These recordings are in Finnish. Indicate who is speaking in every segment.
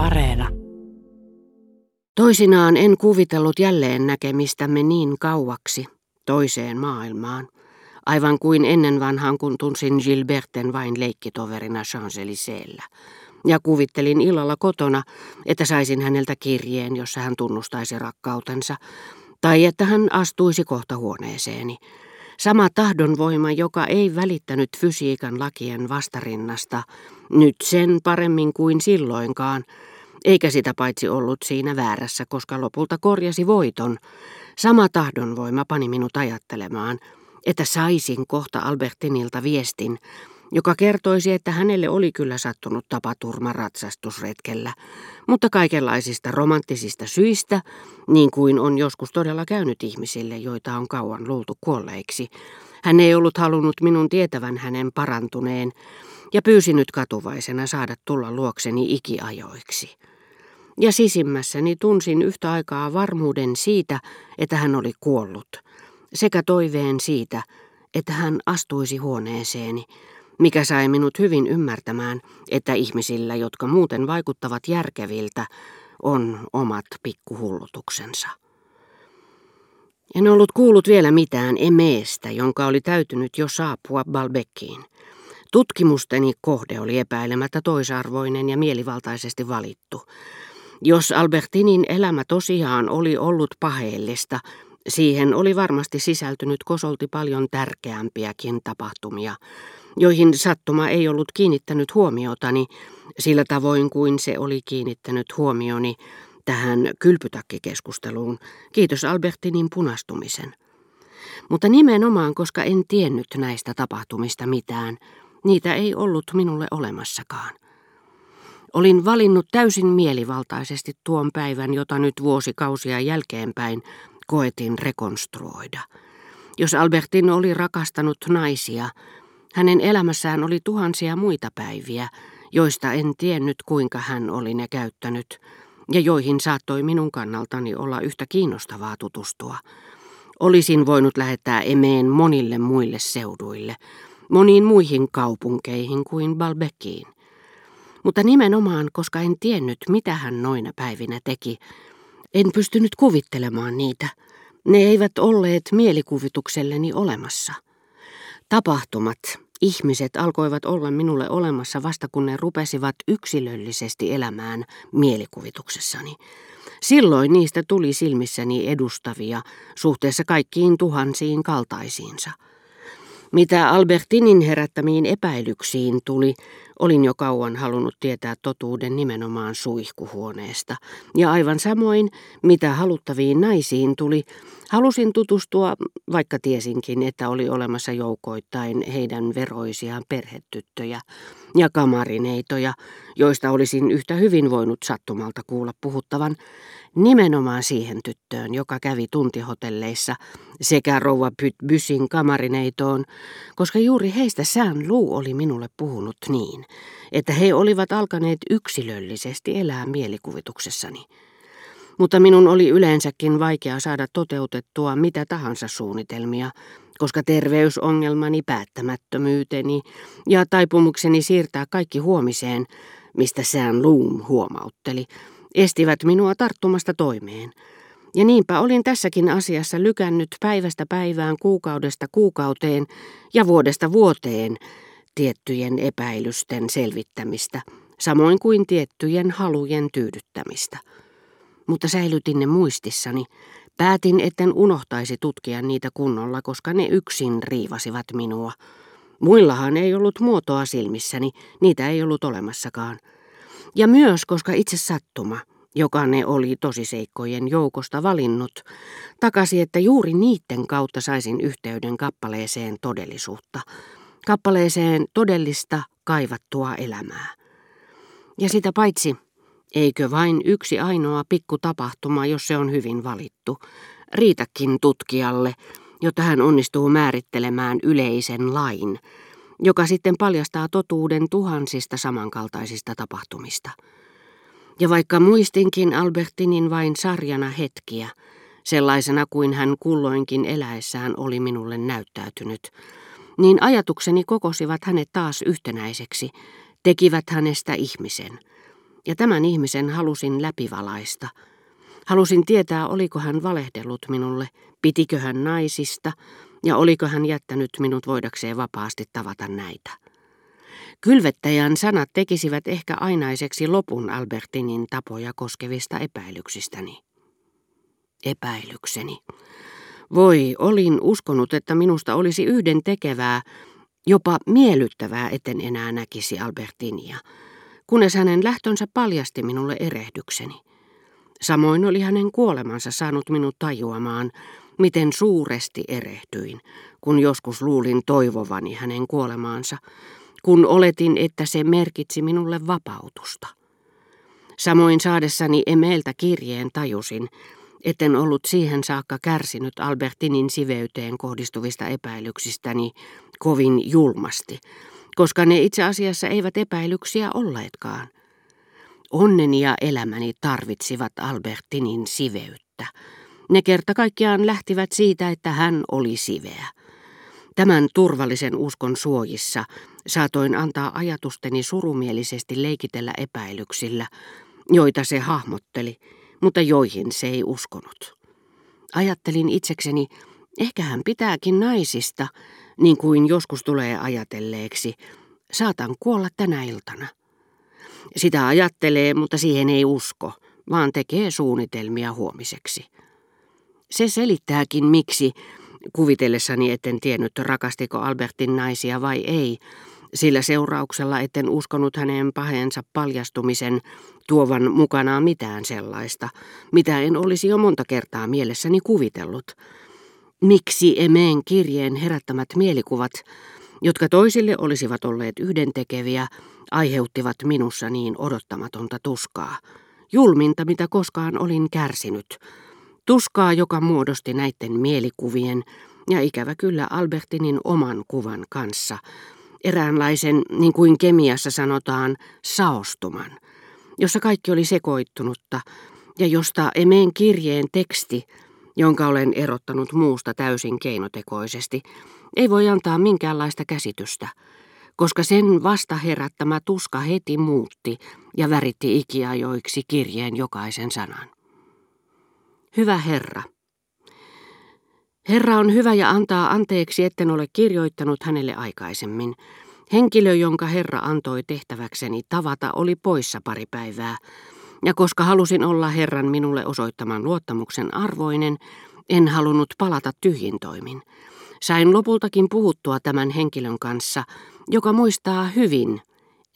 Speaker 1: Areena.
Speaker 2: Toisinaan en kuvitellut jälleen näkemistämme niin kauaksi, toiseen maailmaan. Aivan kuin ennen vanhaan, kun tunsin Gilberten vain leikkitoverina champs Ja kuvittelin illalla kotona, että saisin häneltä kirjeen, jossa hän tunnustaisi rakkautensa, tai että hän astuisi kohta huoneeseeni. Sama tahdonvoima, joka ei välittänyt fysiikan lakien vastarinnasta, nyt sen paremmin kuin silloinkaan, eikä sitä paitsi ollut siinä väärässä, koska lopulta korjasi voiton. Sama tahdonvoima pani minut ajattelemaan, että saisin kohta Albertinilta viestin, joka kertoisi, että hänelle oli kyllä sattunut tapaturma ratsastusretkellä, mutta kaikenlaisista romanttisista syistä, niin kuin on joskus todella käynyt ihmisille, joita on kauan luultu kuolleiksi. Hän ei ollut halunnut minun tietävän hänen parantuneen ja pyysi nyt katuvaisena saada tulla luokseni ikiajoiksi. Ja sisimmässäni tunsin yhtä aikaa varmuuden siitä, että hän oli kuollut, sekä toiveen siitä, että hän astuisi huoneeseeni, mikä sai minut hyvin ymmärtämään, että ihmisillä, jotka muuten vaikuttavat järkeviltä, on omat pikkuhullutuksensa. En ollut kuullut vielä mitään emeestä, jonka oli täytynyt jo saapua Balbekkiin. Tutkimusteni kohde oli epäilemättä toisarvoinen ja mielivaltaisesti valittu. Jos Albertinin elämä tosiaan oli ollut paheellista, siihen oli varmasti sisältynyt kosolti paljon tärkeämpiäkin tapahtumia, joihin sattuma ei ollut kiinnittänyt huomiotani sillä tavoin kuin se oli kiinnittänyt huomioni tähän kylpytakkikeskusteluun, kiitos Albertinin punastumisen. Mutta nimenomaan, koska en tiennyt näistä tapahtumista mitään, niitä ei ollut minulle olemassakaan. Olin valinnut täysin mielivaltaisesti tuon päivän, jota nyt vuosikausia jälkeenpäin koetin rekonstruoida. Jos Albertin oli rakastanut naisia, hänen elämässään oli tuhansia muita päiviä, joista en tiennyt kuinka hän oli ne käyttänyt, ja joihin saattoi minun kannaltani olla yhtä kiinnostavaa tutustua. Olisin voinut lähettää emeen monille muille seuduille, moniin muihin kaupunkeihin kuin Balbekiin. Mutta nimenomaan, koska en tiennyt, mitä hän noina päivinä teki, en pystynyt kuvittelemaan niitä. Ne eivät olleet mielikuvitukselleni olemassa. Tapahtumat, ihmiset alkoivat olla minulle olemassa vasta kun ne rupesivat yksilöllisesti elämään mielikuvituksessani. Silloin niistä tuli silmissäni edustavia suhteessa kaikkiin tuhansiin kaltaisiinsa. Mitä Albertinin herättämiin epäilyksiin tuli, olin jo kauan halunnut tietää totuuden nimenomaan suihkuhuoneesta. Ja aivan samoin, mitä haluttaviin naisiin tuli, halusin tutustua, vaikka tiesinkin, että oli olemassa joukoittain heidän veroisiaan perhetyttöjä ja kamarineitoja, joista olisin yhtä hyvin voinut sattumalta kuulla puhuttavan, nimenomaan siihen tyttöön, joka kävi tuntihotelleissa sekä rouva Pytbysin kamarineitoon, koska juuri heistä sään luu oli minulle puhunut niin, että he olivat alkaneet yksilöllisesti elää mielikuvituksessani. Mutta minun oli yleensäkin vaikea saada toteutettua mitä tahansa suunnitelmia, koska terveysongelmani, päättämättömyyteni ja taipumukseni siirtää kaikki huomiseen, mistä sään luum huomautteli, estivät minua tarttumasta toimeen. Ja niinpä olin tässäkin asiassa lykännyt päivästä päivään, kuukaudesta kuukauteen ja vuodesta vuoteen tiettyjen epäilysten selvittämistä, samoin kuin tiettyjen halujen tyydyttämistä. Mutta säilytin ne muistissani. Päätin, etten unohtaisi tutkia niitä kunnolla, koska ne yksin riivasivat minua. Muillahan ei ollut muotoa silmissäni, niitä ei ollut olemassakaan. Ja myös, koska itse sattuma, joka ne oli tosiseikkojen joukosta valinnut, takasi, että juuri niiden kautta saisin yhteyden kappaleeseen todellisuutta, kappaleeseen todellista kaivattua elämää. Ja sitä paitsi, eikö vain yksi ainoa pikku tapahtuma, jos se on hyvin valittu, riitäkin tutkijalle, jotta hän onnistuu määrittelemään yleisen lain, joka sitten paljastaa totuuden tuhansista samankaltaisista tapahtumista. Ja vaikka muistinkin Albertinin vain sarjana hetkiä, sellaisena kuin hän kulloinkin eläessään oli minulle näyttäytynyt, niin ajatukseni kokosivat hänet taas yhtenäiseksi, tekivät hänestä ihmisen. Ja tämän ihmisen halusin läpivalaista. Halusin tietää, oliko hän valehdellut minulle, pitikö hän naisista ja oliko hän jättänyt minut voidakseen vapaasti tavata näitä. Kylvettäjän sanat tekisivät ehkä ainaiseksi lopun Albertinin tapoja koskevista epäilyksistäni. Epäilykseni. Voi, olin uskonut, että minusta olisi yhden tekevää, jopa miellyttävää, etten enää näkisi Albertinia, kunnes hänen lähtönsä paljasti minulle erehdykseni. Samoin oli hänen kuolemansa saanut minut tajuamaan, miten suuresti erehtyin, kun joskus luulin toivovani hänen kuolemaansa, kun oletin, että se merkitsi minulle vapautusta. Samoin saadessani Emeltä kirjeen tajusin, etten ollut siihen saakka kärsinyt Albertinin siveyteen kohdistuvista epäilyksistäni kovin julmasti, koska ne itse asiassa eivät epäilyksiä olleetkaan. Onneni ja elämäni tarvitsivat Albertinin siveyttä. Ne kerta kaikkiaan lähtivät siitä, että hän oli siveä. Tämän turvallisen uskon suojissa saatoin antaa ajatusteni surumielisesti leikitellä epäilyksillä, joita se hahmotteli, mutta joihin se ei uskonut. Ajattelin itsekseni, ehkä hän pitääkin naisista, niin kuin joskus tulee ajatelleeksi, saatan kuolla tänä iltana. Sitä ajattelee, mutta siihen ei usko, vaan tekee suunnitelmia huomiseksi. Se selittääkin miksi, kuvitellessani etten tiennyt rakastiko Albertin naisia vai ei, sillä seurauksella etten uskonut hänen paheensa paljastumisen tuovan mukanaan mitään sellaista, mitä en olisi jo monta kertaa mielessäni kuvitellut. Miksi emeen kirjeen herättämät mielikuvat, jotka toisille olisivat olleet yhdentekeviä, aiheuttivat minussa niin odottamatonta tuskaa. Julminta, mitä koskaan olin kärsinyt. Tuskaa, joka muodosti näiden mielikuvien ja ikävä kyllä Albertinin oman kuvan kanssa – eräänlaisen, niin kuin kemiassa sanotaan, saostuman, jossa kaikki oli sekoittunutta ja josta emeen kirjeen teksti, jonka olen erottanut muusta täysin keinotekoisesti, ei voi antaa minkäänlaista käsitystä, koska sen vasta herättämä tuska heti muutti ja väritti ikiajoiksi kirjeen jokaisen sanan. Hyvä Herra, Herra on hyvä ja antaa anteeksi, etten ole kirjoittanut hänelle aikaisemmin. Henkilö, jonka Herra antoi tehtäväkseni tavata, oli poissa pari päivää, ja koska halusin olla Herran minulle osoittaman luottamuksen arvoinen, en halunnut palata tyhjintoimin. Sain lopultakin puhuttua tämän henkilön kanssa, joka muistaa hyvin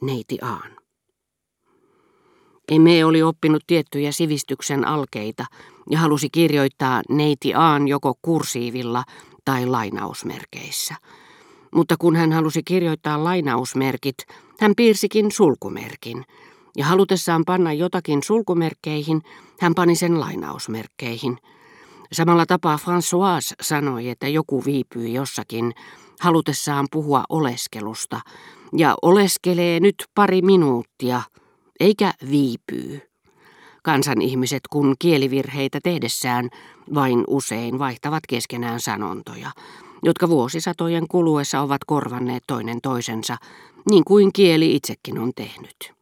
Speaker 2: neiti Aan. Emme oli oppinut tiettyjä sivistyksen alkeita ja halusi kirjoittaa neiti Aan joko kursiivilla tai lainausmerkeissä. Mutta kun hän halusi kirjoittaa lainausmerkit, hän piirsikin sulkumerkin, ja halutessaan panna jotakin sulkumerkkeihin, hän pani sen lainausmerkkeihin. Samalla tapaa François sanoi, että joku viipyy jossakin, halutessaan puhua oleskelusta, ja oleskelee nyt pari minuuttia – eikä viipyy. Kansan ihmiset, kun kielivirheitä tehdessään, vain usein vaihtavat keskenään sanontoja, jotka vuosisatojen kuluessa ovat korvanneet toinen toisensa, niin kuin kieli itsekin on tehnyt.